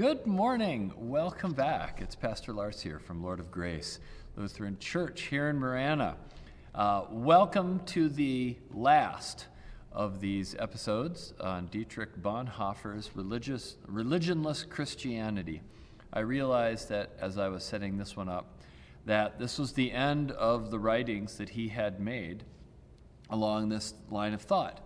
Good morning. Welcome back. It's Pastor Lars here from Lord of Grace Lutheran Church here in Marana. Uh, welcome to the last of these episodes on Dietrich Bonhoeffer's religious, religionless Christianity. I realized that as I was setting this one up, that this was the end of the writings that he had made along this line of thought.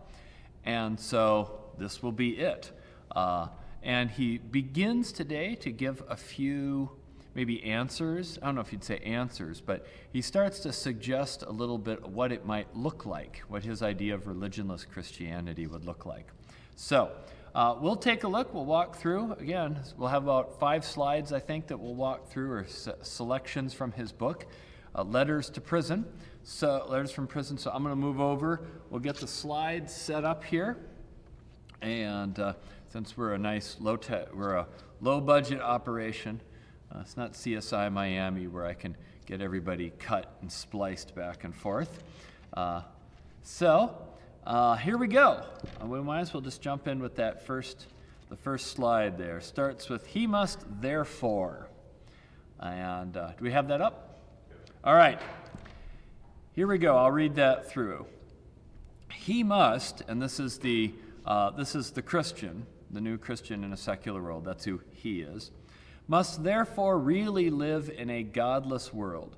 And so this will be it. Uh, and he begins today to give a few maybe answers. I don't know if you'd say answers, but he starts to suggest a little bit what it might look like, what his idea of religionless Christianity would look like. So uh, we'll take a look. We'll walk through. Again, we'll have about five slides, I think, that we'll walk through, or se- selections from his book, uh, Letters to Prison. So, Letters from Prison. So I'm going to move over. We'll get the slides set up here. And uh, since we're a nice low, te- we're a low budget operation, uh, it's not CSI Miami where I can get everybody cut and spliced back and forth. Uh, so uh, here we go. Uh, we might as well just jump in with that first, the first slide there. Starts with He must therefore. And uh, do we have that up? All right. Here we go. I'll read that through. He must, and this is the uh, this is the Christian, the new Christian in a secular world. That's who he is must therefore really live in a godless world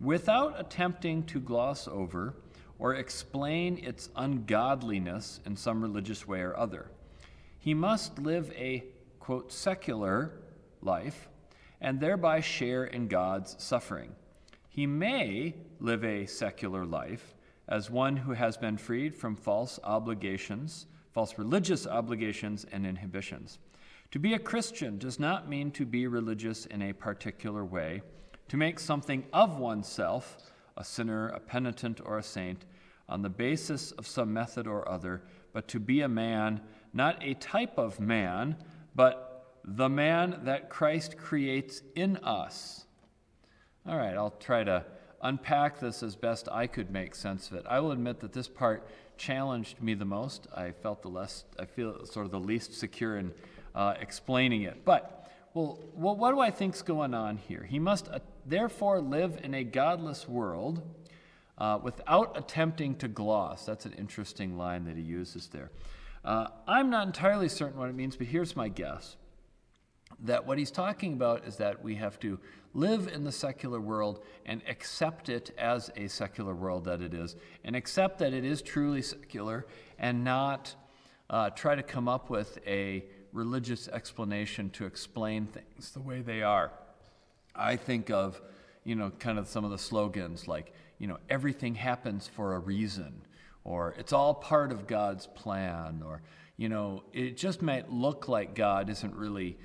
without attempting to gloss over or explain its ungodliness in some religious way or other. He must live a, quote, secular life and thereby share in God's suffering. He may live a secular life as one who has been freed from false obligations, false religious obligations and inhibitions. To be a Christian does not mean to be religious in a particular way, to make something of oneself, a sinner, a penitent, or a saint, on the basis of some method or other, but to be a man, not a type of man, but the man that Christ creates in us. All right, I'll try to unpack this as best I could make sense of it. I will admit that this part challenged me the most. I felt the less, I feel sort of the least secure in uh, explaining it. But, well, well, what do I think's going on here? He must uh, therefore live in a godless world uh, without attempting to gloss. That's an interesting line that he uses there. Uh, I'm not entirely certain what it means, but here's my guess that what he's talking about is that we have to live in the secular world and accept it as a secular world that it is, and accept that it is truly secular, and not uh, try to come up with a religious explanation to explain things the way they are. I think of, you know, kind of some of the slogans like, you know, everything happens for a reason, or it's all part of God's plan, or, you know, it just might look like God isn't really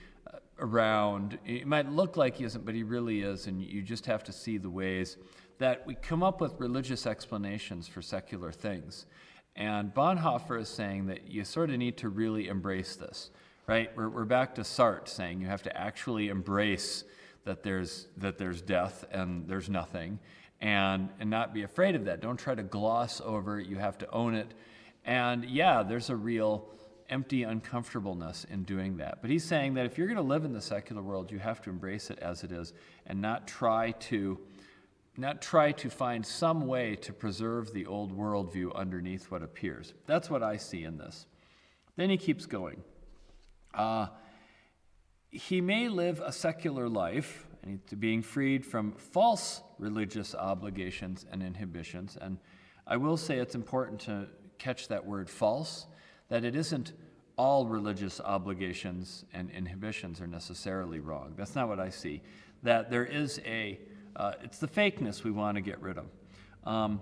around. It might look like he isn't, but he really is, and you just have to see the ways that we come up with religious explanations for secular things. And Bonhoeffer is saying that you sort of need to really embrace this right? We're, we're back to Sartre saying you have to actually embrace that there's, that there's death and there's nothing and, and not be afraid of that. Don't try to gloss over it, you have to own it. And yeah, there's a real empty uncomfortableness in doing that. But he's saying that if you're going to live in the secular world, you have to embrace it as it is and not try to not try to find some way to preserve the old worldview underneath what appears. That's what I see in this. Then he keeps going. Uh, he may live a secular life, to being freed from false religious obligations and inhibitions. And I will say it's important to catch that word false, that it isn't all religious obligations and inhibitions are necessarily wrong. That's not what I see. That there is a, uh, it's the fakeness we want to get rid of. Um,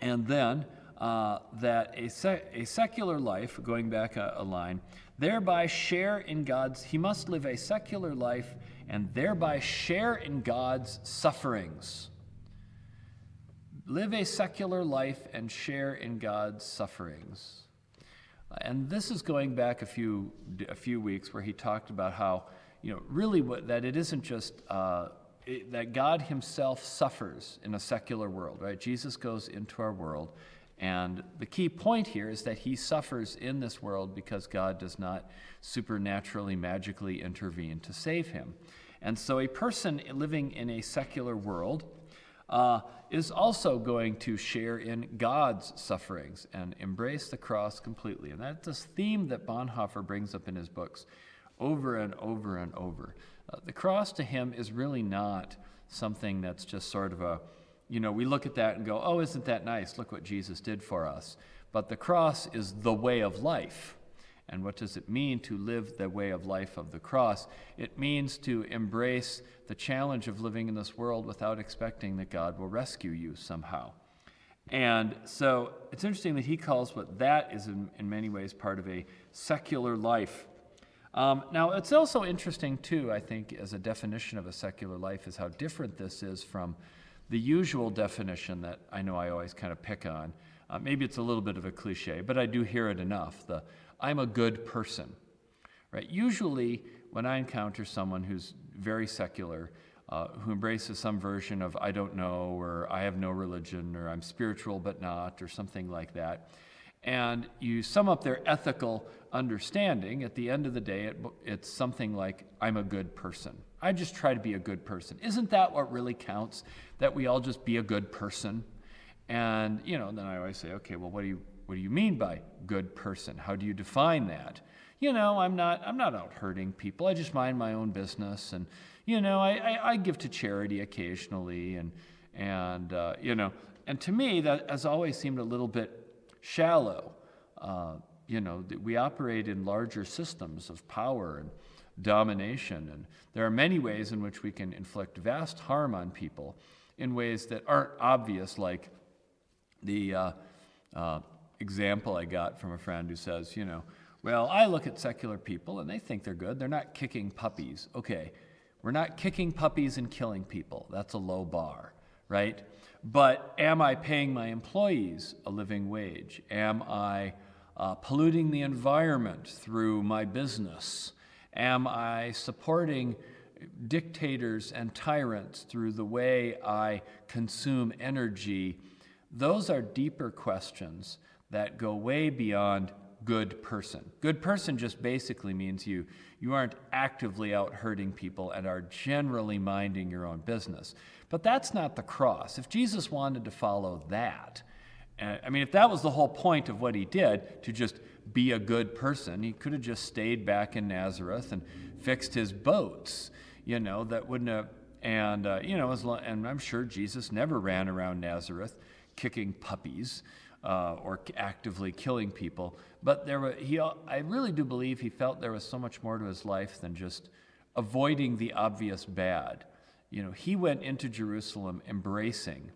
and then uh, that a, a secular life, going back a, a line, thereby share in God's, he must live a secular life and thereby share in God's sufferings. Live a secular life and share in God's sufferings. And this is going back a few, a few weeks where he talked about how, you know, really what, that it isn't just uh, it, that God himself suffers in a secular world, right? Jesus goes into our world And the key point here is that he suffers in this world because God does not supernaturally, magically intervene to save him. And so a person living in a secular world uh, is also going to share in God's sufferings and embrace the cross completely. And that's this theme that Bonhoeffer brings up in his books over and over and over. Uh, the cross to him is really not something that's just sort of a, you know, we look at that and go, oh, isn't that nice? Look what Jesus did for us. But the cross is the way of life. And what does it mean to live the way of life of the cross? It means to embrace the challenge of living in this world without expecting that God will rescue you somehow. And so it's interesting that he calls what that is, in, in many ways, part of a secular life. Um, now, it's also interesting, too, I think, as a definition of a secular life, is how different this is from the usual definition that I know I always kind of pick on. Uh, maybe it's a little bit of a cliche, but I do hear it enough. The I'm a good person. Right? Usually, when I encounter someone who's very secular, uh, who embraces some version of I don't know, or I have no religion, or I'm spiritual but not, or something like that, and you sum up their ethical understanding, at the end of the day, it, it's something like, I'm a good person. I just try to be a good person. Isn't that what really counts? That we all just be a good person? And, you know, then I always say, okay, well, what do you, what do you mean by good person? How do you define that? You know, I'm not, I'm not out hurting people. I just mind my own business. And, you know, I, I, I give to charity occasionally. And, and uh, you know, and to me, that has always seemed a little bit shallow. Uh, you know, we operate in larger systems of power and domination. And there are many ways in which we can inflict vast harm on people in ways that aren't obvious, like the uh, uh, example I got from a friend who says, you know, well, I look at secular people and they think they're good. They're not kicking puppies. Okay, we're not kicking puppies and killing people. That's a low bar, right? But am I paying my employees a living wage? Am I uh, polluting the environment through my business? Am I supporting dictators and tyrants through the way I consume energy? Those are deeper questions that go way beyond good person. Good person just basically means you you aren't actively out hurting people and are generally minding your own business. But that's not the cross. If Jesus wanted to follow that, I mean, if that was the whole point of what he did, to just be a good person, he could have just stayed back in Nazareth and fixed his boats, you know, that wouldn't have, and, uh, you know, as long, and I'm sure Jesus never ran around Nazareth kicking puppies uh, or actively killing people. But there were, he, I really do believe he felt there was so much more to his life than just avoiding the obvious bad. You know, he went into Jerusalem embracing,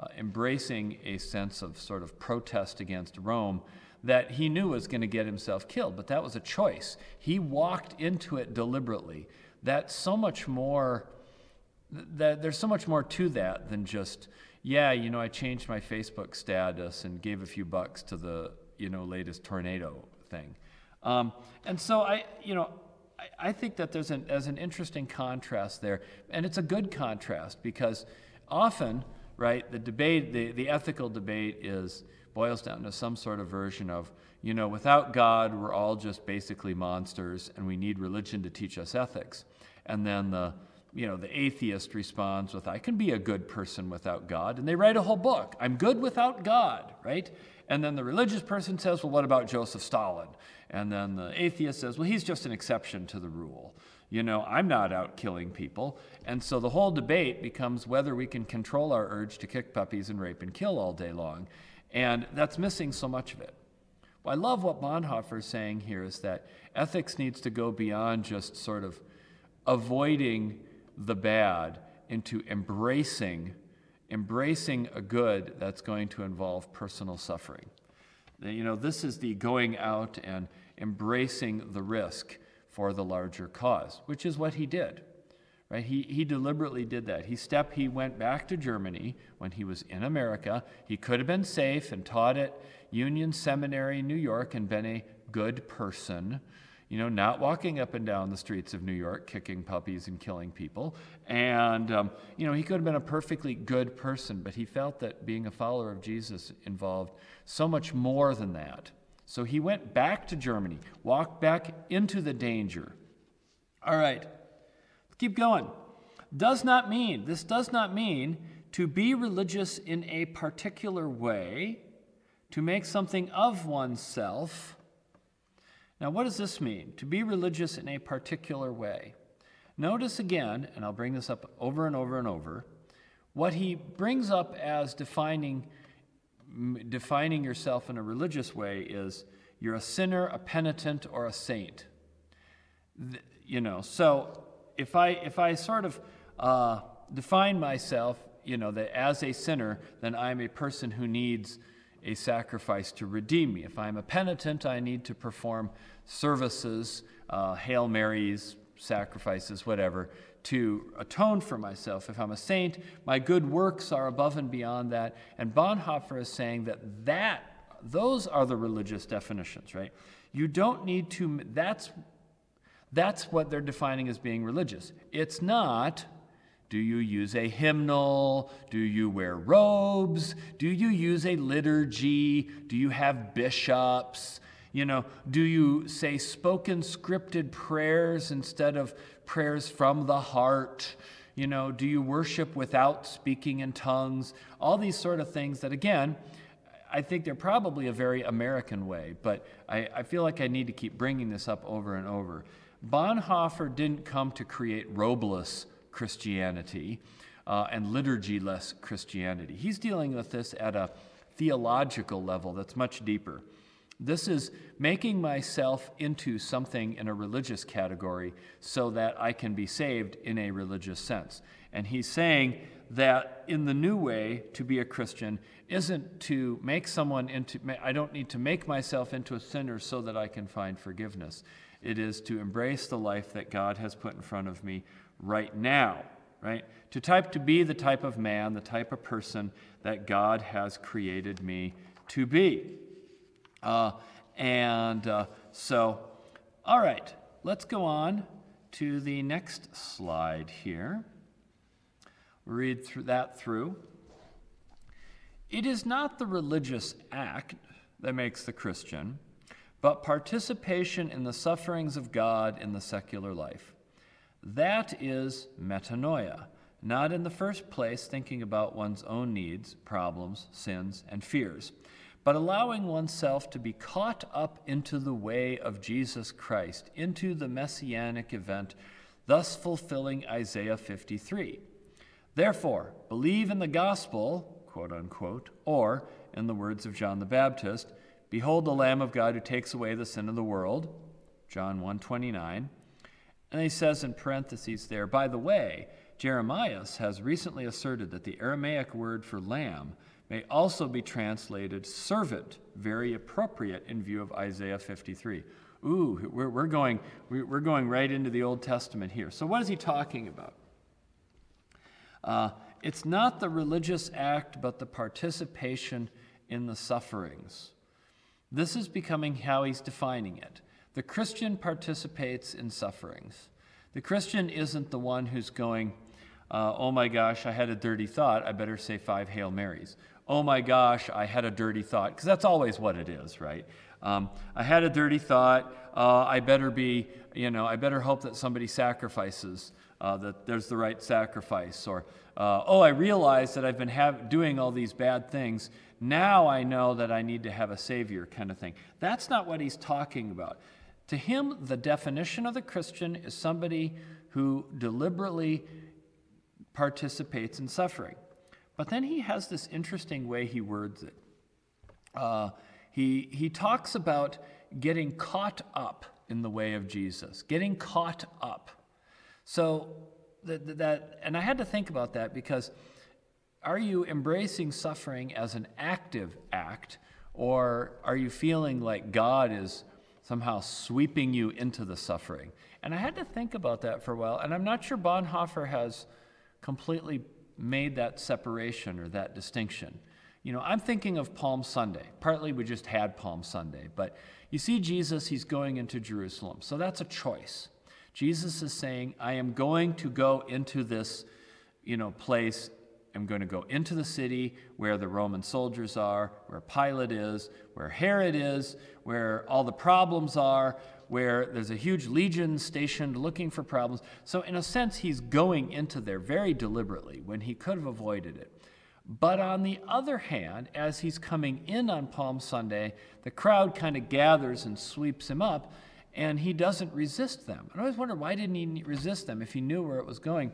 uh, embracing a sense of sort of protest against Rome that he knew was going to get himself killed, but that was a choice. He walked into it deliberately. That's so much more, that there's so much more to that than just, yeah, you know, I changed my Facebook status and gave a few bucks to the, you know, latest tornado thing. Um, and so I, you know, I, I think that there's an, there's an interesting contrast there, and it's a good contrast because often, right, the debate, the, the ethical debate is boils down to some sort of version of, you know, without God, we're all just basically monsters, and we need religion to teach us ethics. And then the you know, the atheist responds with, I can be a good person without God. And they write a whole book, I'm good without God, right? And then the religious person says, Well, what about Joseph Stalin? And then the atheist says, Well, he's just an exception to the rule. You know, I'm not out killing people. And so the whole debate becomes whether we can control our urge to kick puppies and rape and kill all day long. And that's missing so much of it. Well, I love what Bonhoeffer is saying here is that ethics needs to go beyond just sort of avoiding the bad into embracing embracing a good that's going to involve personal suffering. You know, this is the going out and embracing the risk for the larger cause, which is what he did. Right? He, he deliberately did that. He stepped, he went back to Germany when he was in America. He could have been safe and taught at Union Seminary in New York and been a good person you know, not walking up and down the streets of New York, kicking puppies and killing people. And, um, you know, he could have been a perfectly good person, but he felt that being a follower of Jesus involved so much more than that. So he went back to Germany, walked back into the danger. All right, keep going. Does not mean, this does not mean to be religious in a particular way, to make something of oneself now, what does this mean? To be religious in a particular way. Notice again, and I'll bring this up over and over and over, what he brings up as defining, defining yourself in a religious way is you're a sinner, a penitent, or a saint. You know, so if I, if I sort of uh, define myself, you know, that as a sinner, then I'm a person who needs a sacrifice to redeem me. If I'm a penitent, I need to perform services, uh, Hail Marys, sacrifices, whatever, to atone for myself. If I'm a saint, my good works are above and beyond that. And Bonhoeffer is saying that that those are the religious definitions, right? You don't need to that's that's what they're defining as being religious. It's not do you use a hymnal? Do you wear robes? Do you use a liturgy? Do you have bishops? You know, do you say spoken scripted prayers instead of prayers from the heart? You know, do you worship without speaking in tongues? All these sort of things that, again, I think they're probably a very American way, but I, I feel like I need to keep bringing this up over and over. Bonhoeffer didn't come to create robeless Christianity uh, and liturgy-less Christianity. He's dealing with this at a theological level that's much deeper. This is making myself into something in a religious category so that I can be saved in a religious sense. And he's saying that in the new way to be a Christian isn't to make someone into, I don't need to make myself into a sinner so that I can find forgiveness. It is to embrace the life that God has put in front of me right now, right? To type to be the type of man, the type of person that God has created me to be. Uh, and uh, so, all right, let's go on to the next slide here. Read through that through. It is not the religious act that makes the Christian, but participation in the sufferings of God in the secular life. That is metanoia, not in the first place thinking about one's own needs, problems, sins, and fears, but allowing oneself to be caught up into the way of Jesus Christ, into the messianic event, thus fulfilling Isaiah 53. Therefore, believe in the gospel, quote unquote, or, in the words of John the Baptist, behold the Lamb of God who takes away the sin of the world, John 129 and he says in parentheses there, by the way, Jeremias has recently asserted that the Aramaic word for lamb may also be translated servant, very appropriate in view of Isaiah 53. Ooh, we're, we're, going, we're going right into the Old Testament here. So, what is he talking about? Uh, it's not the religious act, but the participation in the sufferings. This is becoming how he's defining it. The Christian participates in sufferings. The Christian isn't the one who's going, uh, oh my gosh, I had a dirty thought, I better say five Hail Marys. Oh my gosh, I had a dirty thought, because that's always what it is, right? Um, I had a dirty thought, uh, I better be, you know, I better hope that somebody sacrifices, uh, that there's the right sacrifice. Or, uh, oh, I realize that I've been have, doing all these bad things. Now I know that I need to have a Savior, kind of thing. That's not what he's talking about. To him, the definition of the Christian is somebody who deliberately participates in suffering. But then he has this interesting way he words it. Uh, he, he talks about getting caught up in the way of Jesus, getting caught up. So, that, that, and I had to think about that because are you embracing suffering as an active act, or are you feeling like God is somehow sweeping you into the suffering. And I had to think about that for a while, and I'm not sure Bonhoeffer has completely made that separation or that distinction. You know, I'm thinking of Palm Sunday. Partly we just had Palm Sunday, but you see Jesus, he's going into Jerusalem. So that's a choice. Jesus is saying, I am going to go into this, you know, place. I'm going to go into the city where the Roman soldiers are, where Pilate is, where Herod is, where all the problems are, where there's a huge legion stationed looking for problems. So, in a sense, he's going into there very deliberately when he could have avoided it. But on the other hand, as he's coming in on Palm Sunday, the crowd kind of gathers and sweeps him up, and he doesn't resist them. I always wonder why didn't he resist them if he knew where it was going?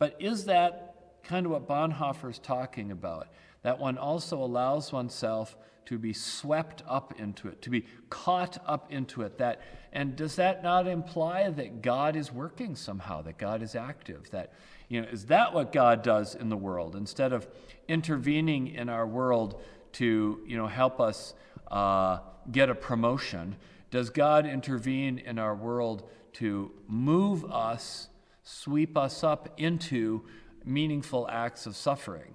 But is that kind of what Bonhoeffer is talking about? That one also allows oneself to be swept up into it, to be caught up into it. That and does that not imply that God is working somehow, that God is active? That you know, is that what God does in the world? Instead of intervening in our world to you know help us uh, get a promotion, does God intervene in our world to move us, sweep us up into meaningful acts of suffering?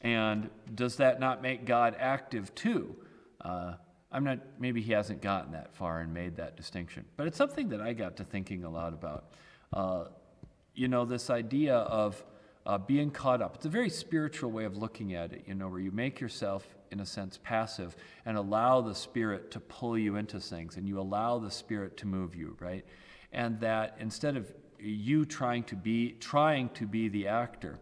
And does that not make God active too? Uh, I'm not, maybe he hasn't gotten that far and made that distinction. But it's something that I got to thinking a lot about. Uh, you know, this idea of uh, being caught up. It's a very spiritual way of looking at it, you know, where you make yourself, in a sense, passive and allow the Spirit to pull you into things and you allow the Spirit to move you, right? And that instead of you trying to be trying to be the actor,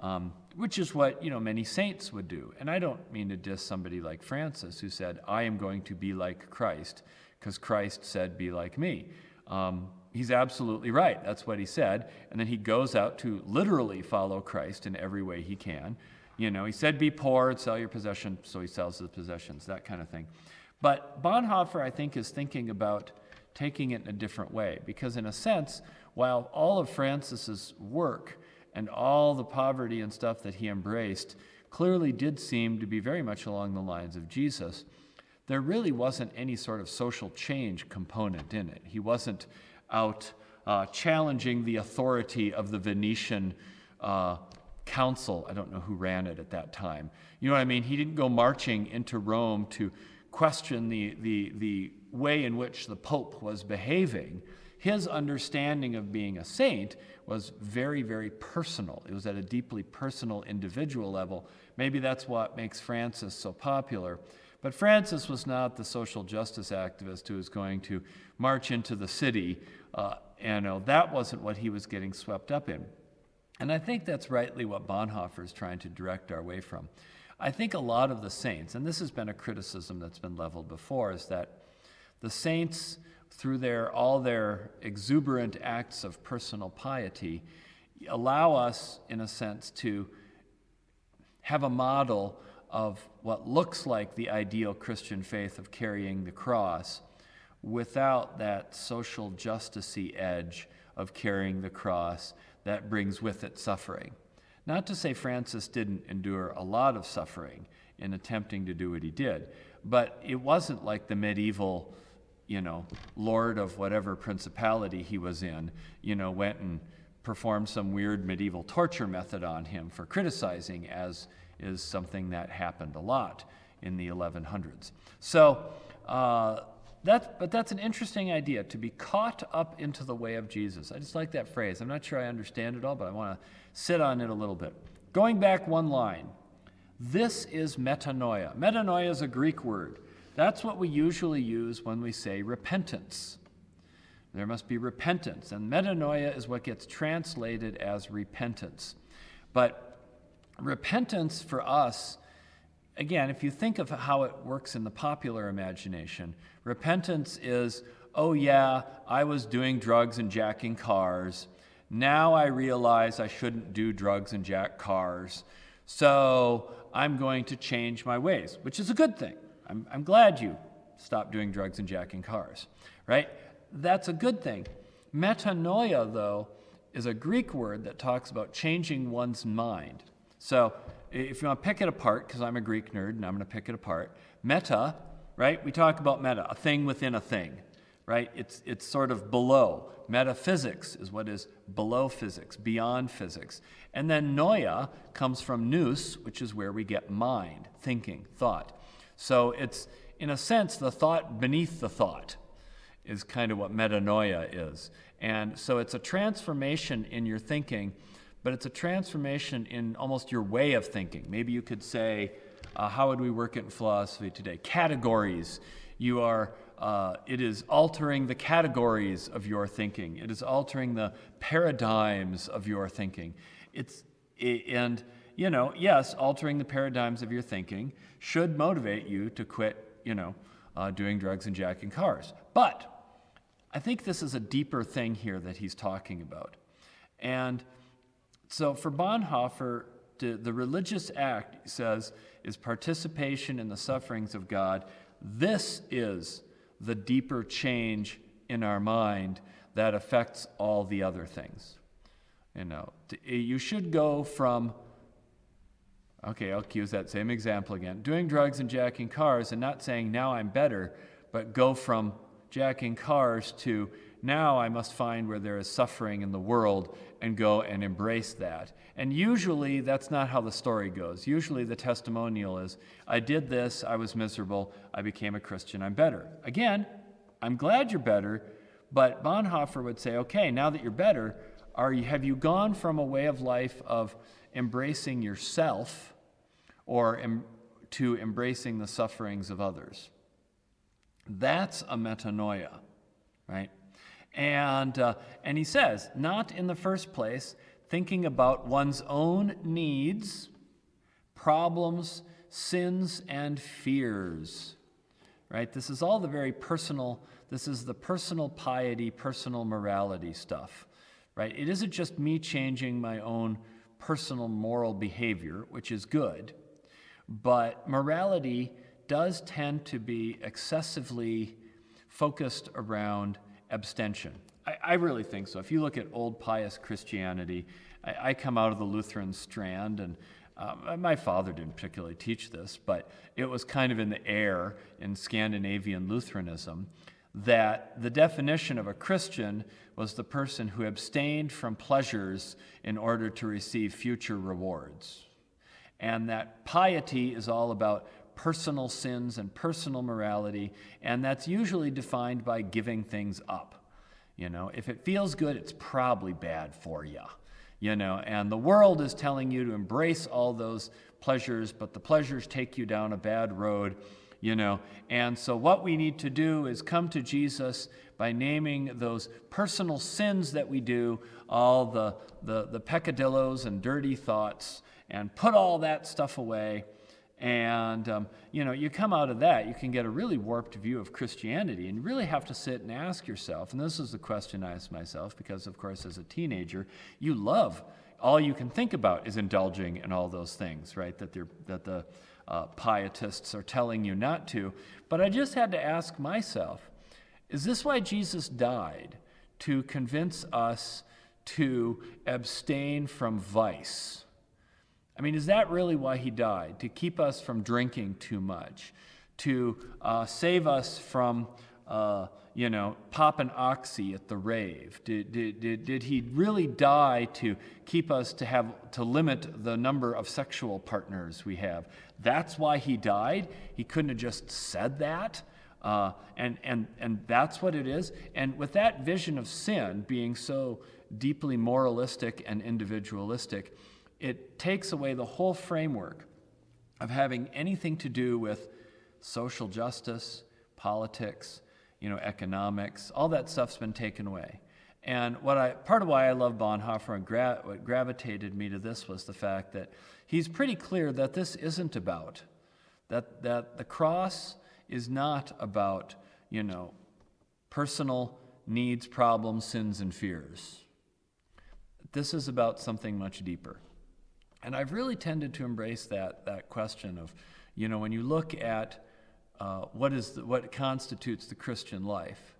um, which is what you know many saints would do. And I don't mean to diss somebody like Francis who said, "I am going to be like Christ," because Christ said, "Be like me." Um, he's absolutely right. That's what he said. And then he goes out to literally follow Christ in every way he can. You know, he said, "Be poor and sell your possession," so he sells his possessions, that kind of thing. But Bonhoeffer, I think, is thinking about taking it in a different way because, in a sense, while all of Francis's work and all the poverty and stuff that he embraced clearly did seem to be very much along the lines of Jesus, there really wasn't any sort of social change component in it. He wasn't out uh, challenging the authority of the Venetian uh, council. I don't know who ran it at that time. You know what I mean? He didn't go marching into Rome to question the, the, the way in which the Pope was behaving his understanding of being a saint was very, very personal. It was at a deeply personal, individual level. Maybe that's what makes Francis so popular. But Francis was not the social justice activist who was going to march into the city. Uh, and know, that wasn't what he was getting swept up in. And I think that's rightly what Bonhoeffer is trying to direct our way from. I think a lot of the saints, and this has been a criticism that's been leveled before, is that the saints through their, all their exuberant acts of personal piety, allow us, in a sense, to have a model of what looks like the ideal Christian faith of carrying the cross without that social justicey edge of carrying the cross that brings with it suffering. Not to say Francis didn't endure a lot of suffering in attempting to do what he did, but it wasn't like the medieval you know, lord of whatever principality he was in, you know, went and performed some weird medieval torture method on him for criticizing, as is something that happened a lot in the 1100s. So, uh, that's, but that's an interesting idea to be caught up into the way of Jesus. I just like that phrase. I'm not sure I understand it all, but I want to sit on it a little bit. Going back one line, this is metanoia. Metanoia is a Greek word. That's what we usually use when we say repentance. There must be repentance, and metanoia is what gets translated as repentance. But repentance for us, again, if you think of how it works in the popular imagination, repentance is, oh yeah, I was doing drugs and jacking cars. Now I realize I shouldn't do drugs and jack cars. So I'm going to change my ways, which is a good thing. I'm, I'm glad you stopped doing drugs and jacking cars, right? That's a good thing. Metanoia, though, is a Greek word that talks about changing one's mind. So if you want to pick it apart, because I'm a Greek nerd and I'm going to pick it apart, meta, right? We talk about meta, a thing within a thing. right? It's, it's sort of below. Metaphysics is what is below physics, beyond physics. And then noia comes from nous, which is where we get mind, thinking, thought. So it's, in a sense, the thought beneath the thought is kind of what metanoia is. And so it's a transformation in your thinking, but it's a transformation in almost your way of thinking. Maybe you could say, uh, how would we work it in philosophy today? Categories. You are uh, it is altering the categories of your thinking. It is altering the paradigms of your thinking. It's, and, you know, yes, altering the paradigms of your thinking should motivate you to quit, you know, uh, doing drugs and jacking cars. But I think this is a deeper thing here that he's talking about. And so for Bonhoeffer, the religious act, says, is participation in the sufferings of God. This is the deeper change in our mind that affects all the other things. You know, you should go from, okay, I'll use that same example again, doing drugs and jacking cars and not saying, now I'm better, but go from jacking cars to, now I must find where there is suffering in the world and go and embrace that. And usually that's not how the story goes. Usually the testimonial is I did this, I was miserable, I became a Christian, I'm better. Again, I'm glad you're better, but Bonhoeffer would say, okay, now that you're better, are you, have you gone from a way of life of embracing yourself or em, to embracing the sufferings of others? That's a metanoia, right? And, uh, and he says, not in the first place thinking about one's own needs, problems, sins, and fears. Right? This is all the very personal, this is the personal piety, personal morality stuff. Right? It isn't just me changing my own personal moral behavior, which is good, but morality does tend to be excessively focused around abstention. I, I, really think so. If you look at old pious Christianity, I, I come out of the Lutheran strand, and um, my father didn't particularly teach this, but it was kind of in the air in Scandinavian Lutheranism that the definition of a Christian was the person who abstained from pleasures in order to receive future rewards. And that piety is all about personal sins and personal morality, and that's usually defined by giving things up. You know, if it feels good, it's probably bad for you. You know, and the world is telling you to embrace all those pleasures, but the pleasures take you down a bad road, you know. And so, what we need to do is come to Jesus by naming those personal sins that we do, all the, the, the peccadillos and dirty thoughts, and put all that stuff away and, um, you know, you come out of that, you can get a really warped view of Christianity and you really have to sit and ask yourself. And this is the question I ask myself because, of course, as a teenager, you love, all you can think about is indulging in all those things, right? That, they're, that the uh, pietists are telling you not to. But I just had to ask myself is this why Jesus died? To convince us to abstain from vice? I mean, is that really why he died? To keep us from drinking too much, to uh, save us from, uh, you know, popping oxy at the rave? Did, did, did, did he really die to keep us to have to limit the number of sexual partners we have? That's why he died. He couldn't have just said that. Uh, and, and, and that's what it is. And with that vision of sin being so deeply moralistic and individualistic, it takes away the whole framework of having anything to do with social justice, politics, you know, economics. All that stuff's been taken away. And what I, part of why I love Bonhoeffer and gra- what gravitated me to this was the fact that he's pretty clear that this isn't about, that, that the cross is not about, you know, personal needs, problems, sins, and fears. This is about something much deeper. And I've really tended to embrace that, that question of, you know, when you look at uh, what, is the, what constitutes the Christian life,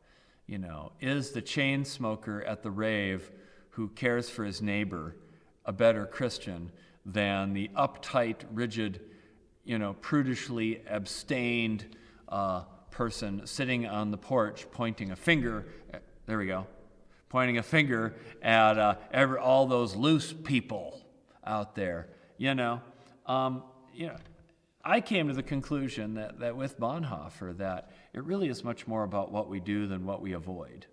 you know, is the chain smoker at the rave who cares for his neighbor a better Christian than the uptight, rigid, you know, prudishly abstained, uh, person sitting on the porch pointing a finger. There we go. Pointing a finger at uh, every, all those loose people out there. You know, um, you know, I came to the conclusion that, that with Bonhoeffer that it really is much more about what we do than what we avoid.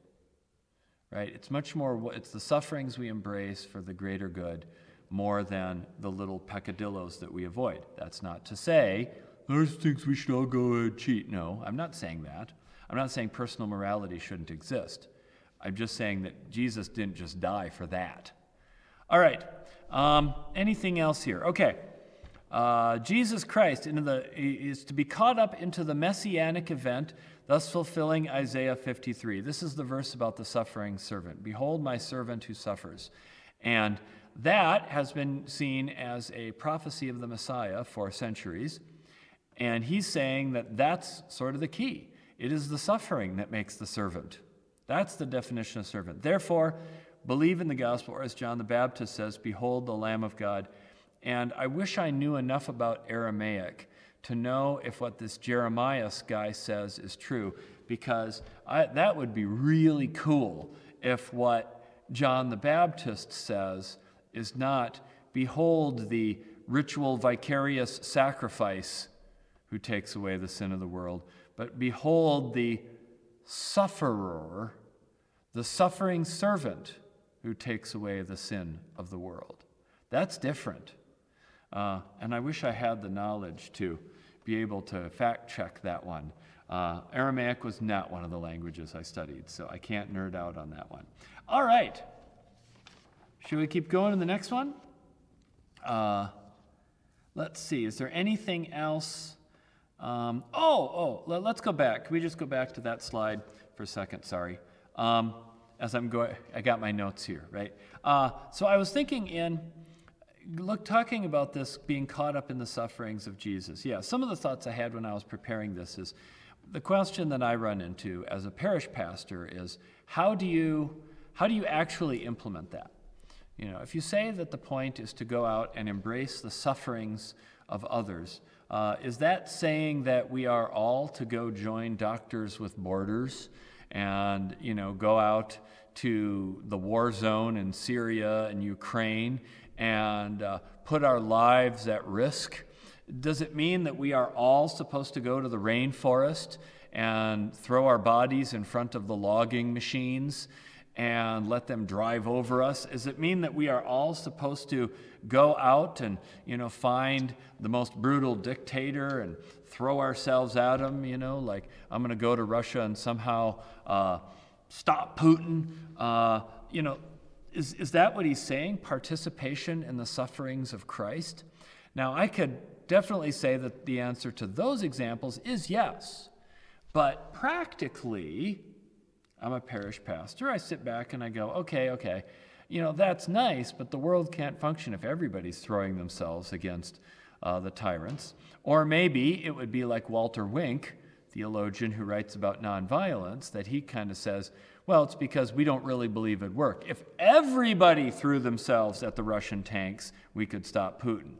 Right? It's much more it's the sufferings we embrace for the greater good more than the little peccadillos that we avoid. That's not to say there's things we should all go and cheat. No, I'm not saying that. I'm not saying personal morality shouldn't exist. I'm just saying that Jesus didn't just die for that. All right. Um, anything else here? Okay. Uh, Jesus Christ into the, is to be caught up into the messianic event, thus fulfilling Isaiah 53. This is the verse about the suffering servant. Behold, my servant who suffers. And that has been seen as a prophecy of the Messiah for centuries. And he's saying that that's sort of the key. It is the suffering that makes the servant. That's the definition of servant. Therefore, believe in the gospel, or as John the Baptist says, Behold the Lamb of God and I wish I knew enough about Aramaic to know if what this Jeremiah guy says is true, because I, that would be really cool if what John the Baptist says is not, Behold the ritual vicarious sacrifice who takes away the sin of the world, but behold the sufferer, the suffering servant who takes away the sin of the world. That's different. Uh, and I wish I had the knowledge to be able to fact check that one. Uh, Aramaic was not one of the languages I studied, so I can't nerd out on that one. All right. Should we keep going to the next one? Uh, let's see. Is there anything else? Um, oh, oh, let, us go back. Can we just go back to that slide for a second? Sorry. Um, as I'm going, I got my notes here, right? Uh, so I was thinking in look, talking about this being caught up in the sufferings of Jesus, yeah, some of the thoughts I had when I was preparing this is the question that I run into as a parish pastor is how do you how do you actually implement that? You know, if you say that the point is to go out and embrace the sufferings of others, uh, is that saying that we are all to go join Doctors with Borders and you know go out to the war zone in Syria and Ukraine and uh, put our lives at risk? Does it mean that we are all supposed to go to the rainforest and throw our bodies in front of the logging machines and let them drive over us? Does it mean that we are all supposed to go out and, you know, find the most brutal dictator and throw ourselves at him, you know, like I'm going to go to Russia and somehow uh, stop Putin? Uh, you know, is, is that what he's saying? Participation in the sufferings of Christ? Now, I could definitely say that the answer to those examples is yes. But practically, I'm a parish pastor. I sit back and I go, okay, okay, you know, that's nice, but the world can't function if everybody's throwing themselves against uh, the tyrants. Or maybe it would be like Walter Wink, theologian who writes about nonviolence, that he kind of says, well, it's because we don't really believe it'd work. If everybody threw themselves at the Russian tanks, we could stop Putin.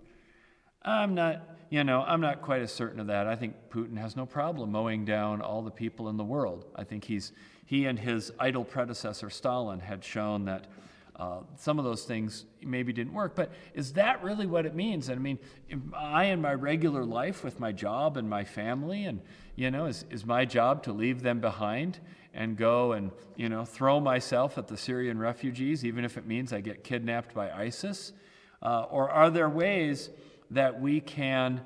I'm not, you know, I'm not quite as certain of that. I think Putin has no problem mowing down all the people in the world. I think he's, he and his idol predecessor Stalin had shown that uh, some of those things maybe didn't work. But is that really what it means? And I mean, I in my regular life with my job and my family, and you know, is, is my job to leave them behind? And go and you know throw myself at the Syrian refugees, even if it means I get kidnapped by ISIS? Uh, or are there ways that we can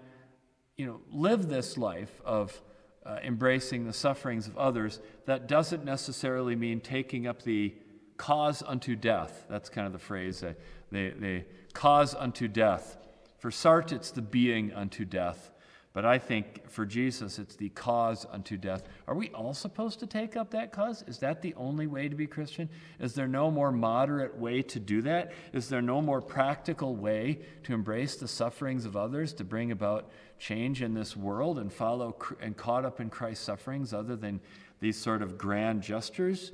you know live this life of uh, embracing the sufferings of others that doesn't necessarily mean taking up the cause unto death? That's kind of the phrase. Uh, the, the cause unto death. For Sartre, it's the being unto death. But I think for Jesus, it's the cause unto death. Are we all supposed to take up that cause? Is that the only way to be Christian? Is there no more moderate way to do that? Is there no more practical way to embrace the sufferings of others to bring about change in this world and follow and caught up in Christ's sufferings other than these sort of grand gestures?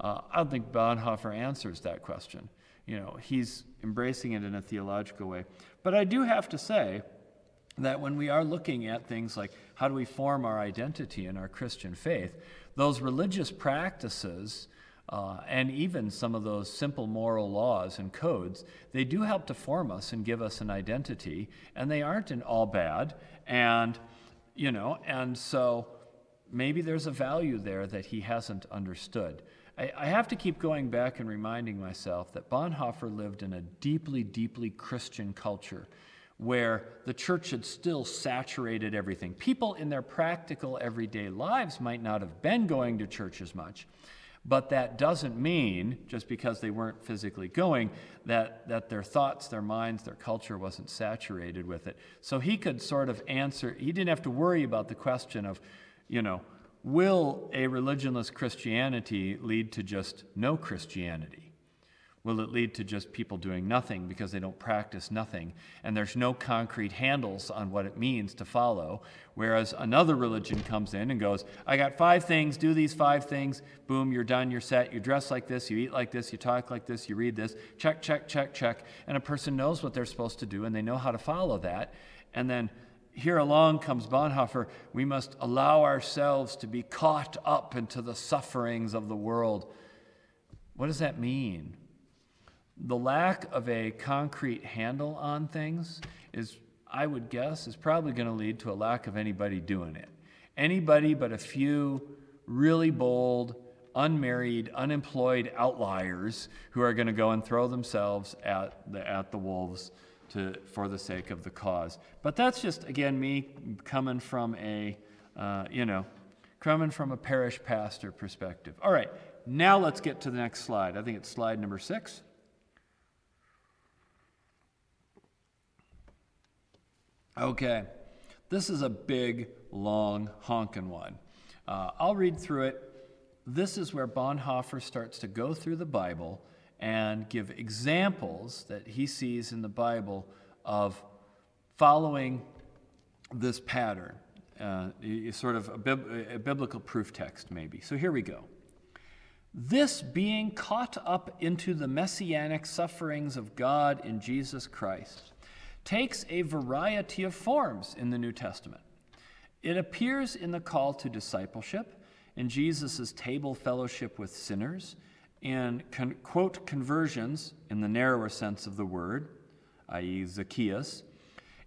Uh, I don't think Bonhoeffer answers that question. You know, he's embracing it in a theological way. But I do have to say, that when we are looking at things like how do we form our identity in our Christian faith, those religious practices uh, and even some of those simple moral laws and codes, they do help to form us and give us an identity, and they aren't in all bad. And, you know, and so maybe there's a value there that he hasn't understood. I, I have to keep going back and reminding myself that Bonhoeffer lived in a deeply, deeply Christian culture where the church had still saturated everything. People in their practical everyday lives might not have been going to church as much, but that doesn't mean, just because they weren't physically going, that, that their thoughts, their minds, their culture wasn't saturated with it. So he could sort of answer, he didn't have to worry about the question of, you know, will a religionless Christianity lead to just no Christianity? Will it lead to just people doing nothing because they don't practice nothing? And there's no concrete handles on what it means to follow. Whereas another religion comes in and goes, I got five things, do these five things, boom, you're done, you're set, you dress like this, you eat like this, you talk like this, you read this, check, check, check, check. And a person knows what they're supposed to do and they know how to follow that. And then here along comes Bonhoeffer. We must allow ourselves to be caught up into the sufferings of the world. What does that mean? The lack of a concrete handle on things is, I would guess, is probably going to lead to a lack of anybody doing it. Anybody but a few really bold, unmarried, unemployed outliers who are going to go and throw themselves at the, at the wolves to, for the sake of the cause. But that's just, again, me coming from a, uh, you know, coming from a parish pastor perspective. All right, now let's get to the next slide. I think it's slide number six. Okay, this is a big, long, honking one. Uh, I'll read through it. This is where Bonhoeffer starts to go through the Bible and give examples that he sees in the Bible of following this pattern, uh, sort of a, bib- a biblical proof text, maybe. So here we go. This being caught up into the messianic sufferings of God in Jesus Christ takes a variety of forms in the New Testament. It appears in the call to discipleship, in Jesus' table fellowship with sinners, in con- quote conversions in the narrower sense of the word, i.e., Zacchaeus,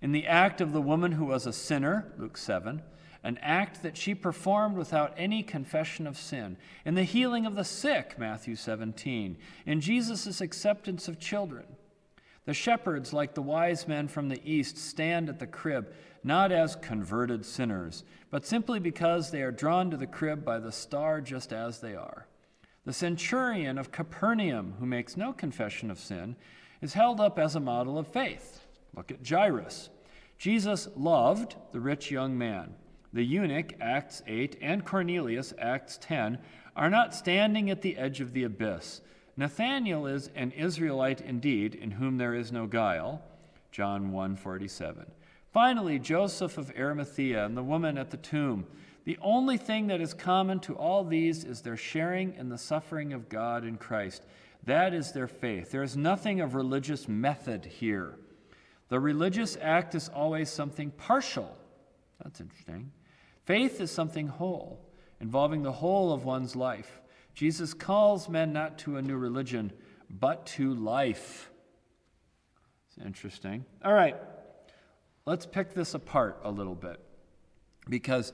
in the act of the woman who was a sinner, Luke 7, an act that she performed without any confession of sin, in the healing of the sick, Matthew 17, in Jesus' acceptance of children, the shepherds, like the wise men from the east, stand at the crib, not as converted sinners, but simply because they are drawn to the crib by the star just as they are. The centurion of Capernaum, who makes no confession of sin, is held up as a model of faith. Look at Jairus. Jesus loved the rich young man. The eunuch, Acts 8, and Cornelius, Acts 10, are not standing at the edge of the abyss Nathanael is an Israelite indeed, in whom there is no guile. John 1:47. Finally, Joseph of Arimathea and the woman at the tomb. The only thing that is common to all these is their sharing in the suffering of God in Christ. That is their faith. There is nothing of religious method here. The religious act is always something partial. That's interesting. Faith is something whole, involving the whole of one's life. Jesus calls men not to a new religion, but to life. It's interesting. All right, let's pick this apart a little bit. Because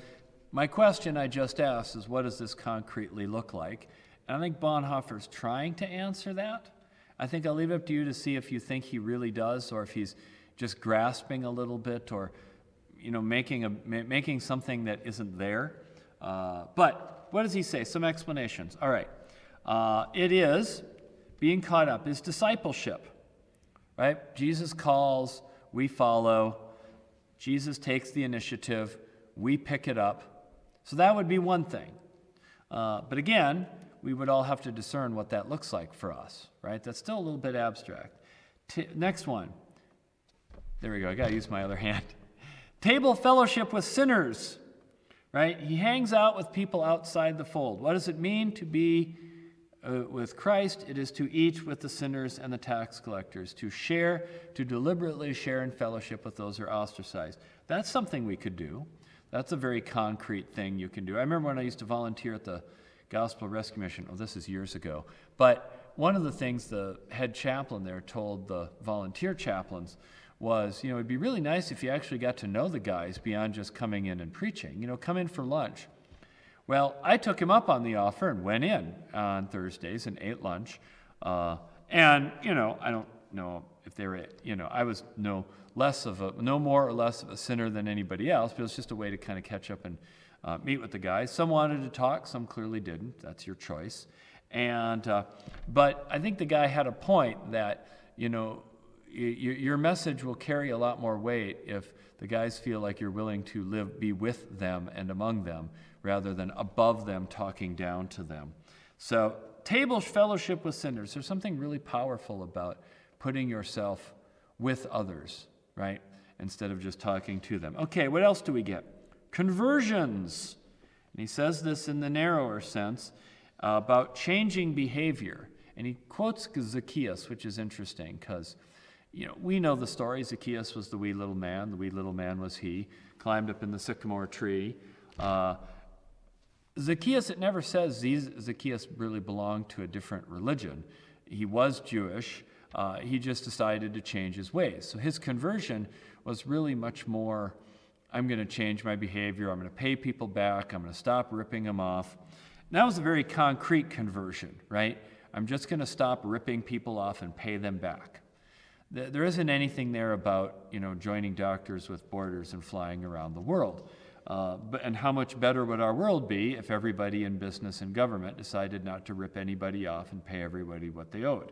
my question I just asked is what does this concretely look like? And I think Bonhoeffer's trying to answer that. I think I'll leave it up to you to see if you think he really does or if he's just grasping a little bit or you know making a making something that isn't there. Uh, but what does he say? Some explanations. All right. Uh, it is being caught up, is discipleship, right? Jesus calls, we follow. Jesus takes the initiative, we pick it up. So that would be one thing. Uh, but again, we would all have to discern what that looks like for us, right? That's still a little bit abstract. T- next one. There we go. I got to use my other hand. Table fellowship with sinners right? He hangs out with people outside the fold. What does it mean to be uh, with Christ, it is to eat with the sinners and the tax collectors, to share, to deliberately share in fellowship with those who are ostracized. That's something we could do. That's a very concrete thing you can do. I remember when I used to volunteer at the Gospel Rescue Mission. Oh, this is years ago. But one of the things the head chaplain there told the volunteer chaplains was, you know, it'd be really nice if you actually got to know the guys beyond just coming in and preaching. You know, come in for lunch. Well, I took him up on the offer and went in on Thursdays and ate lunch. Uh, and, you know, I don't know if they were, you know, I was no less of a, no more or less of a sinner than anybody else, but it was just a way to kind of catch up and uh, meet with the guys. Some wanted to talk, some clearly didn't. That's your choice. And, uh, but I think the guy had a point that, you know, your message will carry a lot more weight if the guys feel like you're willing to live, be with them and among them, rather than above them talking down to them. So, table fellowship with sinners. There's something really powerful about putting yourself with others, right? Instead of just talking to them. Okay, what else do we get? Conversions. And he says this in the narrower sense uh, about changing behavior. And he quotes Zacchaeus, which is interesting because you know, we know the story. Zacchaeus was the wee little man. The wee little man was he. Climbed up in the sycamore tree. Uh, Zacchaeus, it never says Zacchaeus really belonged to a different religion. He was Jewish. Uh, he just decided to change his ways. So his conversion was really much more I'm going to change my behavior. I'm going to pay people back. I'm going to stop ripping them off. And that was a very concrete conversion, right? I'm just going to stop ripping people off and pay them back. There isn't anything there about you know joining Doctors with Borders and flying around the world. Uh, but, and how much better would our world be if everybody in business and government decided not to rip anybody off and pay everybody what they owed?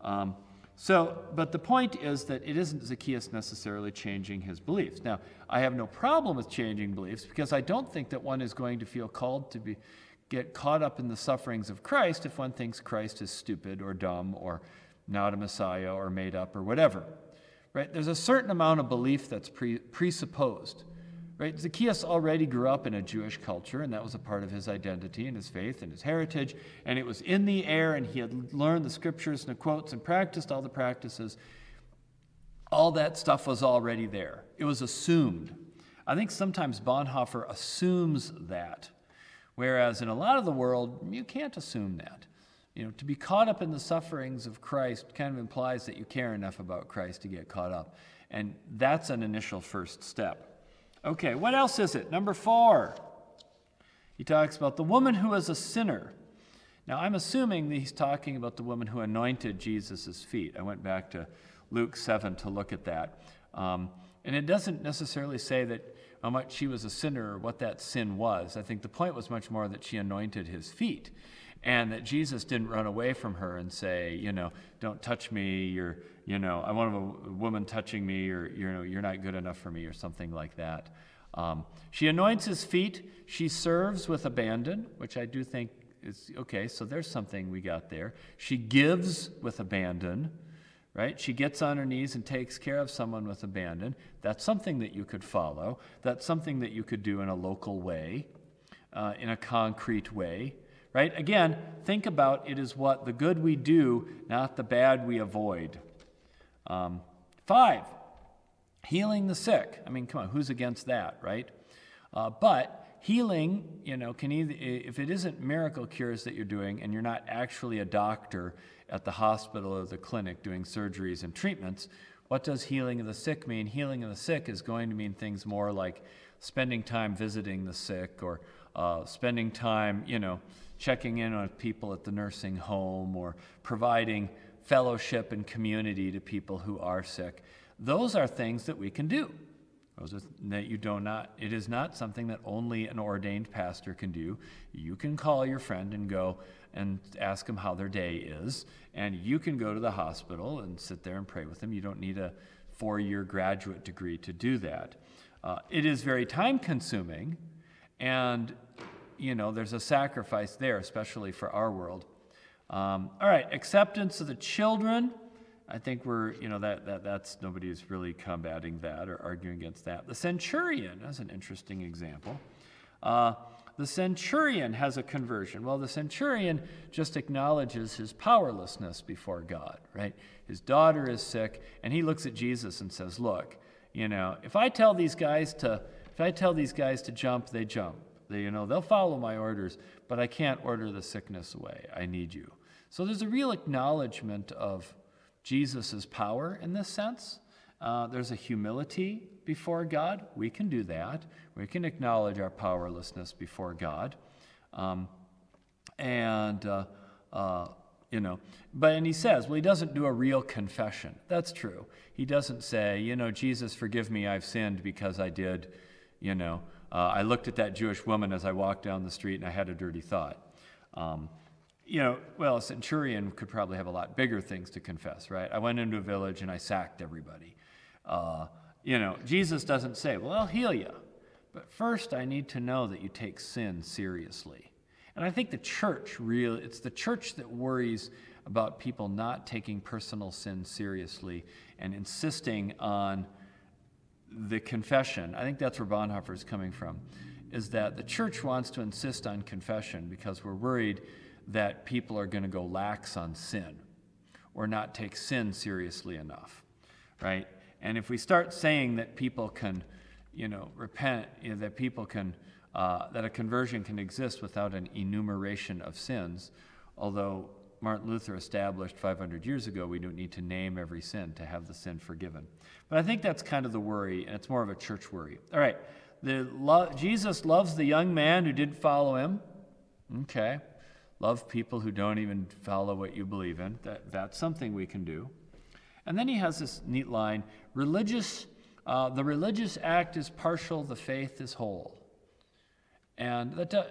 Um, so, but the point is that it isn't Zacchaeus necessarily changing his beliefs. Now, I have no problem with changing beliefs because I don't think that one is going to feel called to be get caught up in the sufferings of Christ if one thinks Christ is stupid or dumb or not a Messiah or made up or whatever. Right? There's a certain amount of belief that's pre- presupposed. Right? Zacchaeus already grew up in a Jewish culture, and that was a part of his identity and his faith and his heritage, and it was in the air, and he had learned the scriptures and the quotes and practiced all the practices. All that stuff was already there. It was assumed. I think sometimes Bonhoeffer assumes that, whereas in a lot of the world, you can't assume that. You know, to be caught up in the sufferings of Christ kind of implies that you care enough about Christ to get caught up. And that's an initial first step. Okay, what else is it? Number four. He talks about the woman who is a sinner. Now, I'm assuming that he's talking about the woman who anointed Jesus' feet. I went back to Luke 7 to look at that. Um, and it doesn't necessarily say that how much she was a sinner or what that sin was. I think the point was much more that she anointed his feet and that Jesus didn't run away from her and say, you know, don't touch me, you're, you know, I want a woman touching me, or, you know, you're not good enough for me, or something like that. Um, she anoints his feet. She serves with abandon, which I do think is okay, so there's something we got there. She gives with abandon, right? She gets on her knees and takes care of someone with abandon. That's something that you could follow. That's something that you could do in a local way, uh, in a concrete way right? Again, think about it is what the good we do, not the bad we avoid. Um, five, healing the sick. I mean, come on, who's against that, right? Uh, but healing, you know, can either, if it isn't miracle cures that you're doing and you're not actually a doctor at the hospital or the clinic doing surgeries and treatments, what does healing of the sick mean? Healing of the sick is going to mean things more like spending time visiting the sick or uh, spending time, you know, checking in on people at the nursing home or providing fellowship and community to people who are sick. Those are things that we can do. Those are that you do not. It is not something that only an ordained pastor can do. You can call your friend and go and ask them how their day is, and you can go to the hospital and sit there and pray with them. You don't need a four-year graduate degree to do that. Uh, it is very time-consuming, and you know, there's a sacrifice there, especially for our world. Um, all right, acceptance of the children. I think we're, you know, that, that that's nobody's really combating that or arguing against that. The centurion, that's an interesting example. Uh, the centurion has a conversion. Well, the centurion just acknowledges his powerlessness before God, right? His daughter is sick, and he looks at Jesus and says, Look, you know, if I tell these guys to if I tell these guys to jump, they jump. They, you know, they'll follow my orders, but I can't order the sickness away. I need you. So there's a real acknowledgement of Jesus' power in this sense. Uh, there's a humility before God. We can do that. We can acknowledge our powerlessness before God. Um, and, uh, uh, you know, but, and he says, well, he doesn't do a real confession. That's true. He doesn't say, you know, Jesus, forgive me, I've sinned because I did you know, uh, I looked at that Jewish woman as I walked down the street and I had a dirty thought. Um, you know, well, a centurion could probably have a lot bigger things to confess, right? I went into a village and I sacked everybody. Uh, you know, Jesus doesn't say, well, I'll heal you. But first, I need to know that you take sin seriously. And I think the church really, it's the church that worries about people not taking personal sin seriously and insisting on the confession, I think that's where Bonhoeffer is coming from, is that the church wants to insist on confession because we're worried that people are going to go lax on sin or not take sin seriously enough, right? And if we start saying that people can, you know, repent, you know, that people can, uh, that a conversion can exist without an enumeration of sins, although Martin Luther established 500 years ago, we don't need to name every sin to have the sin forgiven. But I think that's kind of the worry, and it's more of a church worry. All right, the lo- Jesus loves the young man who didn't follow him. Okay, love people who don't even follow what you believe in. That, that's something we can do. And then he has this neat line: religious, uh, the religious act is partial, the faith is whole. And that, uh,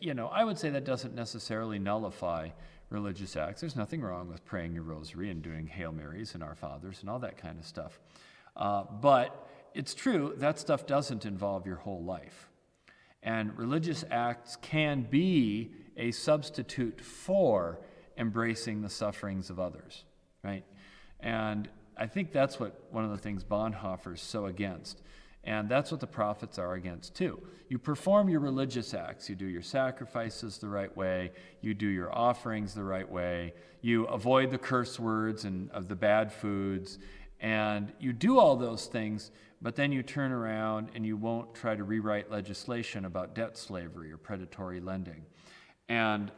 you know, I would say that doesn't necessarily nullify religious acts. There's nothing wrong with praying your rosary and doing Hail Marys and Our Fathers and all that kind of stuff. Uh, but it's true, that stuff doesn't involve your whole life. And religious acts can be a substitute for embracing the sufferings of others, right? And I think that's what one of the things Bonhoeffer is so against and that's what the prophets are against too. You perform your religious acts. You do your sacrifices the right way. You do your offerings the right way. You avoid the curse words and of the bad foods. And you do all those things, but then you turn around and you won't try to rewrite legislation about debt slavery or predatory lending. And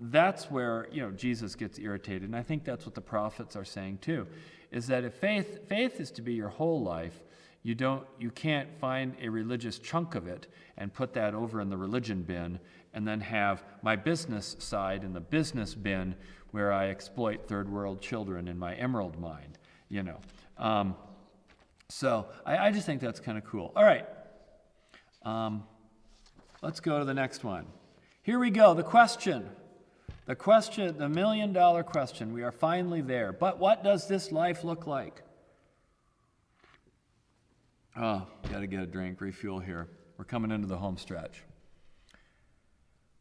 that's where you know Jesus gets irritated. And I think that's what the prophets are saying too, is that if faith faith is to be your whole life, you don't you can't find a religious chunk of it and put that over in the religion bin and then have my business side in the business bin where I exploit third world children in my emerald mine, you know. Um, so I, I, just think that's kind of cool. All right. Um, let's go to the next one. Here we go. The question. The question, the million dollar question. We are finally there. But what does this life look like? Oh, got to get a drink, refuel here. We're coming into the home stretch.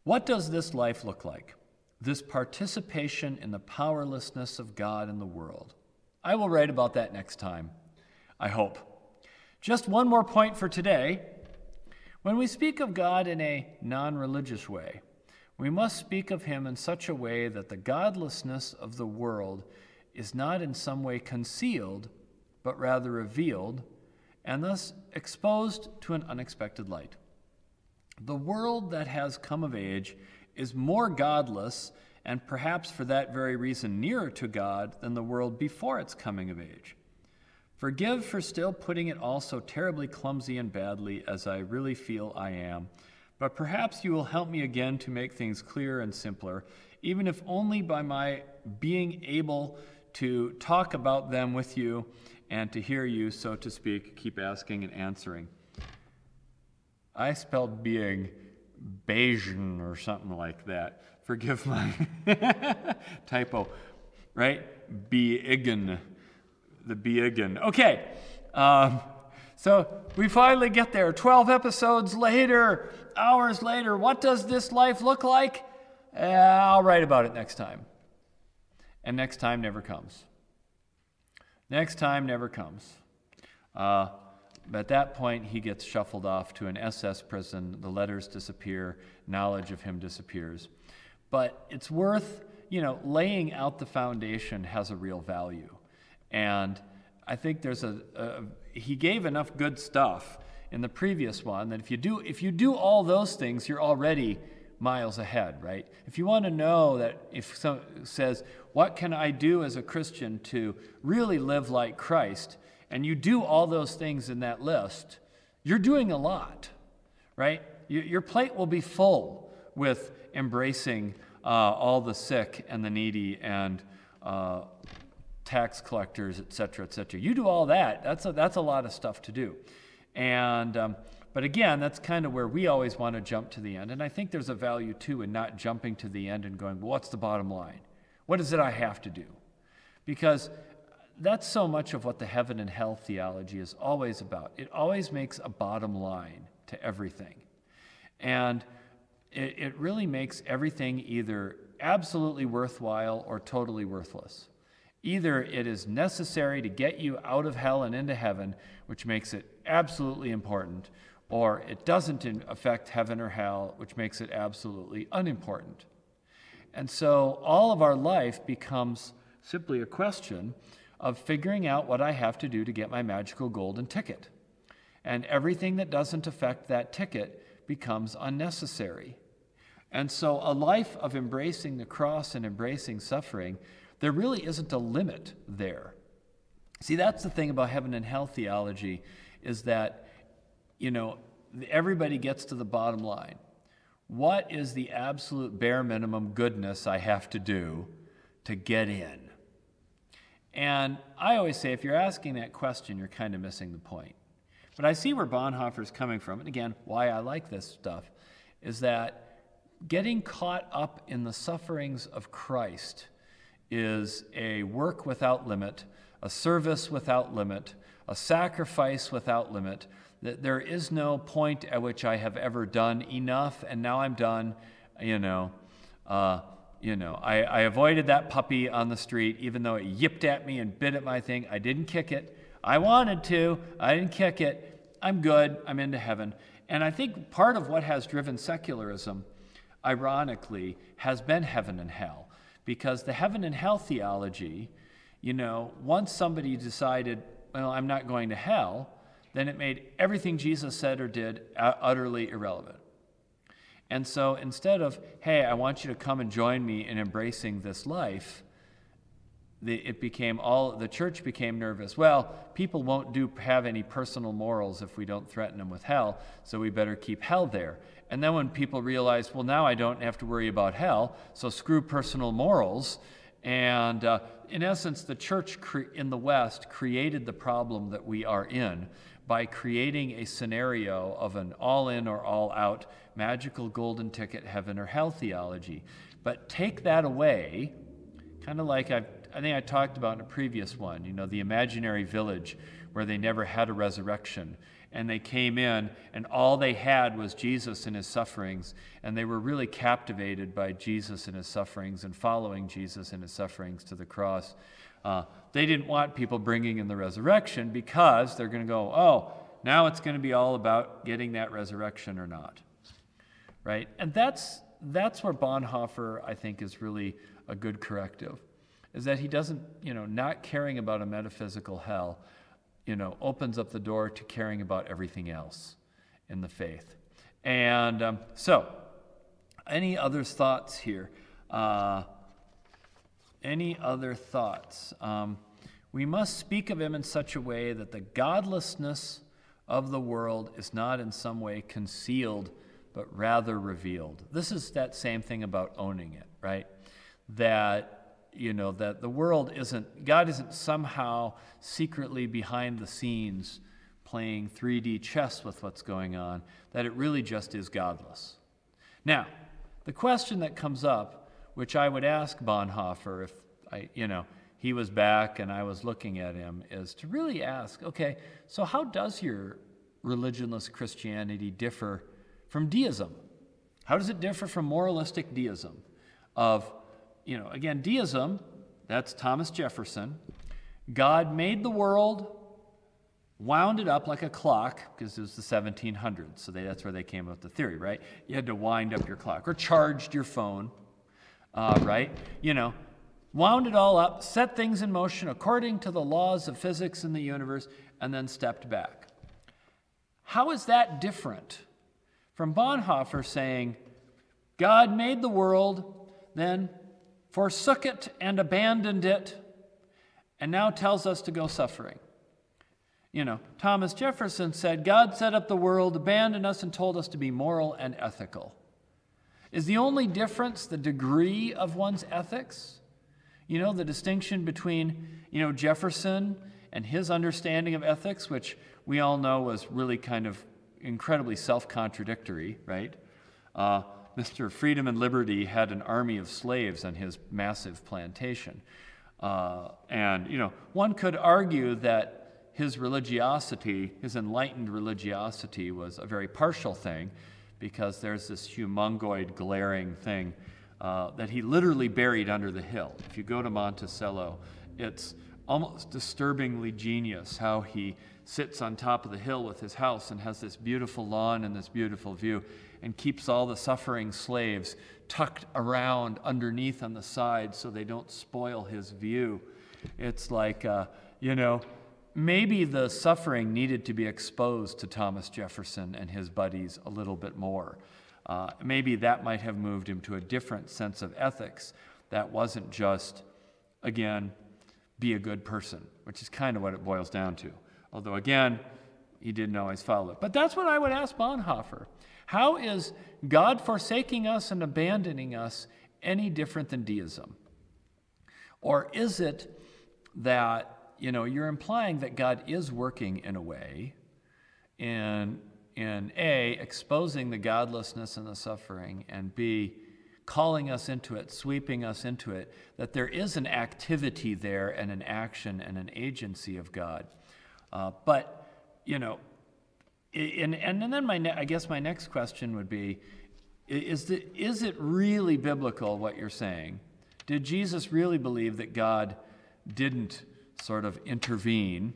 What does this life look like? This participation in the powerlessness of God in the world. I will write about that next time, I hope. Just one more point for today. When we speak of God in a non religious way, we must speak of Him in such a way that the godlessness of the world is not in some way concealed, but rather revealed and thus exposed to an unexpected light. The world that has come of age is more godless and perhaps for that very reason nearer to God than the world before its coming of age. Forgive for still putting it all so terribly clumsy and badly as I really feel I am, but perhaps you will help me again to make things clearer and simpler, even if only by my being able to talk about them with you and to hear you, so to speak, keep asking and answering. I spelled being Bayesian or something like that. Forgive my typo, right? Beigen, the Beigen. Okay, um, so we finally get there. 12 episodes later, hours later. What does this life look like? Uh, I'll write about it next time. And next time never comes. Next time never comes. Uh, at that point, he gets shuffled off to an SS prison. The letters disappear, knowledge of him disappears. But it's worth, you know, laying out the foundation has a real value. And I think there's a, a he gave enough good stuff in the previous one that if you do if you do all those things, you're already miles ahead, right? If you want to know that if someone says, What can I do as a Christian to really live like Christ? and you do all those things in that list, you're doing a lot, right? Your plate will be full with embracing uh, all the sick and the needy and uh, tax collectors, et cetera, et cetera. You do all that, that's a, that's a lot of stuff to do. And um, but again, that's kind of where we always want to jump to the end. And I think there's a value too in not jumping to the end and going, well, what's the bottom line? What is it I have to do? Because that's so much of what the heaven and hell theology is always about. It always makes a bottom line to everything. And it, it really makes everything either absolutely worthwhile or totally worthless. Either it is necessary to get you out of hell and into heaven, which makes it absolutely important, or it doesn't affect heaven or hell, which makes it absolutely unimportant. And so all of our life becomes simply a question of figuring out what I have to do to get my magical golden ticket. And everything that doesn't affect that ticket becomes unnecessary. And so, a life of embracing the cross and embracing suffering, there really isn't a limit there. See, that's the thing about heaven and hell theology is that, you know, everybody gets to the bottom line. What is the absolute bare minimum goodness I have to do to get in? And I always say if you're asking that question, you're kind of missing the point. But I see where Bonhoeffer's coming from. And again, why I like this stuff is that getting caught up in the sufferings of Christ is a work without limit, a service without limit, a sacrifice without limit. That there is no point at which I have ever done enough, and now I'm done. You know, uh, you know, I, I avoided that puppy on the street, even though it yipped at me and bit at my thing. I didn't kick it. I wanted to. I didn't kick it. I'm good. I'm into heaven. And I think part of what has driven secularism, ironically, has been heaven and hell. Because the heaven and hell theology, you know, once somebody decided, well, I'm not going to hell, then it made everything Jesus said or did utterly irrelevant. And so instead of, hey, I want you to come and join me in embracing this life, it became all, the church became nervous. Well, people won't do, have any personal morals if we don't threaten them with hell, so we better keep hell there. And then when people realize, well, now I don't have to worry about hell, so screw personal morals. And uh, in essence, the church cre- in the West created the problem that we are in by creating a scenario of an all in or all out magical golden ticket heaven or hell theology. But take that away, kind of like I've, I think I talked about in a previous one, you know, the imaginary village where they never had a resurrection. And they came in, and all they had was Jesus and his sufferings. And they were really captivated by Jesus and his sufferings and following Jesus and his sufferings to the cross. Uh, they didn't want people bringing in the resurrection because they're going to go, oh, now it's going to be all about getting that resurrection or not. Right? And that's, that's where Bonhoeffer, I think, is really a good corrective, is that he doesn't, you know, not caring about a metaphysical hell, you know, opens up the door to caring about everything else in the faith. And um, so, any other thoughts here? Uh, any other thoughts? Um, we must speak of him in such a way that the godlessness of the world is not in some way concealed, but rather revealed. This is that same thing about owning it, right? That, you know, that the world isn't, God isn't somehow secretly behind the scenes playing 3D chess with what's going on, that it really just is godless. Now, the question that comes up which I would ask Bonhoeffer if I, you know, he was back and I was looking at him, is to really ask, okay, so how does your religionless Christianity differ from deism? How does it differ from moralistic deism? Of, you know, again, deism, that's Thomas Jefferson. God made the world, wound it up like a clock because it was the 1700s. So they, that's where they came up with the theory, right? You had to wind up your clock or charged your phone, uh, right? You know, wound it all up, set things in motion according to the laws of physics in the universe, and then stepped back. How is that different from Bonhoeffer saying, God made the world, then forsook it and abandoned it, and now tells us to go suffering? You know, Thomas Jefferson said, God set up the world, abandoned us, and told us to be moral and ethical. Is the only difference the degree of one's ethics? You know, the distinction between, you know, Jefferson and his understanding of ethics, which we all know was really kind of incredibly self contradictory, right? Uh, Mr. Freedom and Liberty had an army of slaves on his massive plantation. Uh, and, you know, one could argue that his religiosity, his enlightened religiosity, was a very partial thing because there's this humongoid, glaring thing uh, that he literally buried under the hill. If you go to Monticello, it's almost disturbingly genius how he sits on top of the hill with his house and has this beautiful lawn and this beautiful view and keeps all the suffering slaves tucked around underneath on the side so they don't spoil his view. It's like, uh, you know, maybe the suffering needed to be exposed to Thomas Jefferson and his buddies a little bit more. Uh, maybe that might have moved him to a different sense of ethics that wasn't just, again, be a good person, which is kind of what it boils down to. Although, again, he didn't always follow it. But that's what I would ask Bonhoeffer. How is God forsaking us and abandoning us any different than deism? Or is it that you know, you're implying that God is working in a way in, in A, exposing the godlessness and the suffering, and B, calling us into it, sweeping us into it, that there is an activity there and an action and an agency of God. Uh, but, you know, and, and then my ne- I guess my next question would be is, the, is it really biblical what you're saying? Did Jesus really believe that God didn't sort of intervene.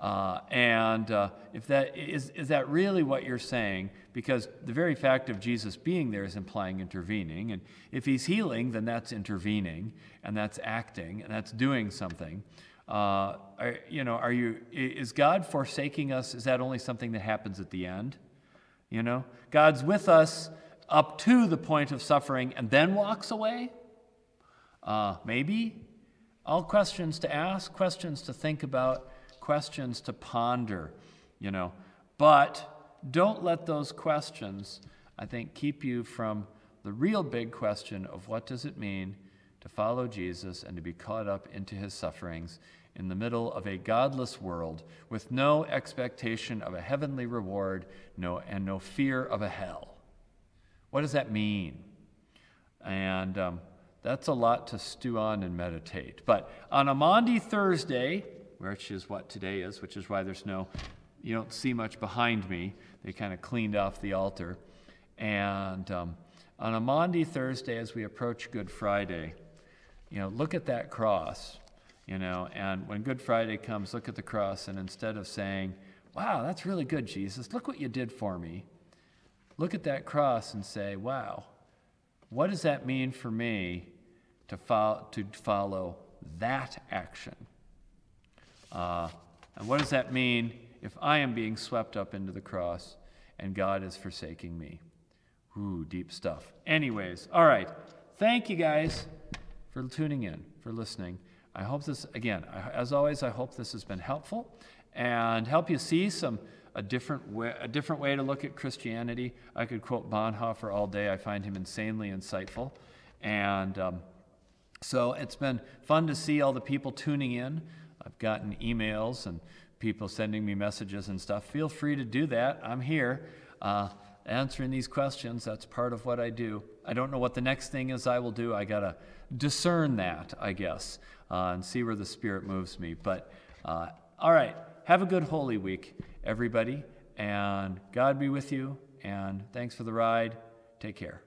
Uh, and uh, if that is, is that really what you're saying? Because the very fact of Jesus being there is implying intervening. And if he's healing, then that's intervening and that's acting and that's doing something. Uh, are, you know, are you, is God forsaking us? Is that only something that happens at the end? You know, God's with us up to the point of suffering and then walks away? Uh, maybe. All questions to ask, questions to think about, questions to ponder, you know. But don't let those questions, I think, keep you from the real big question of what does it mean to follow Jesus and to be caught up into his sufferings in the middle of a godless world with no expectation of a heavenly reward no, and no fear of a hell. What does that mean? And um, that's a lot to stew on and meditate. But on a Maundy Thursday, which is what today is, which is why there's no, you don't see much behind me. They kind of cleaned off the altar. And um, on a Maundy Thursday, as we approach Good Friday, you know, look at that cross, you know, and when Good Friday comes, look at the cross, and instead of saying, wow, that's really good, Jesus, look what you did for me, look at that cross and say, wow, what does that mean for me to, fo- to follow that action? Uh, and what does that mean if I am being swept up into the cross and God is forsaking me? Ooh, deep stuff. Anyways, all right. Thank you guys for tuning in, for listening. I hope this, again, as always, I hope this has been helpful and help you see some a different way, a different way to look at Christianity. I could quote Bonhoeffer all day. I find him insanely insightful, and um, so it's been fun to see all the people tuning in. I've gotten emails and people sending me messages and stuff. Feel free to do that. I'm here uh, answering these questions. That's part of what I do. I don't know what the next thing is I will do. I got to discern that, I guess, uh, and see where the Spirit moves me. But uh, all right, have a good Holy Week, everybody, and God be with you. And thanks for the ride. Take care.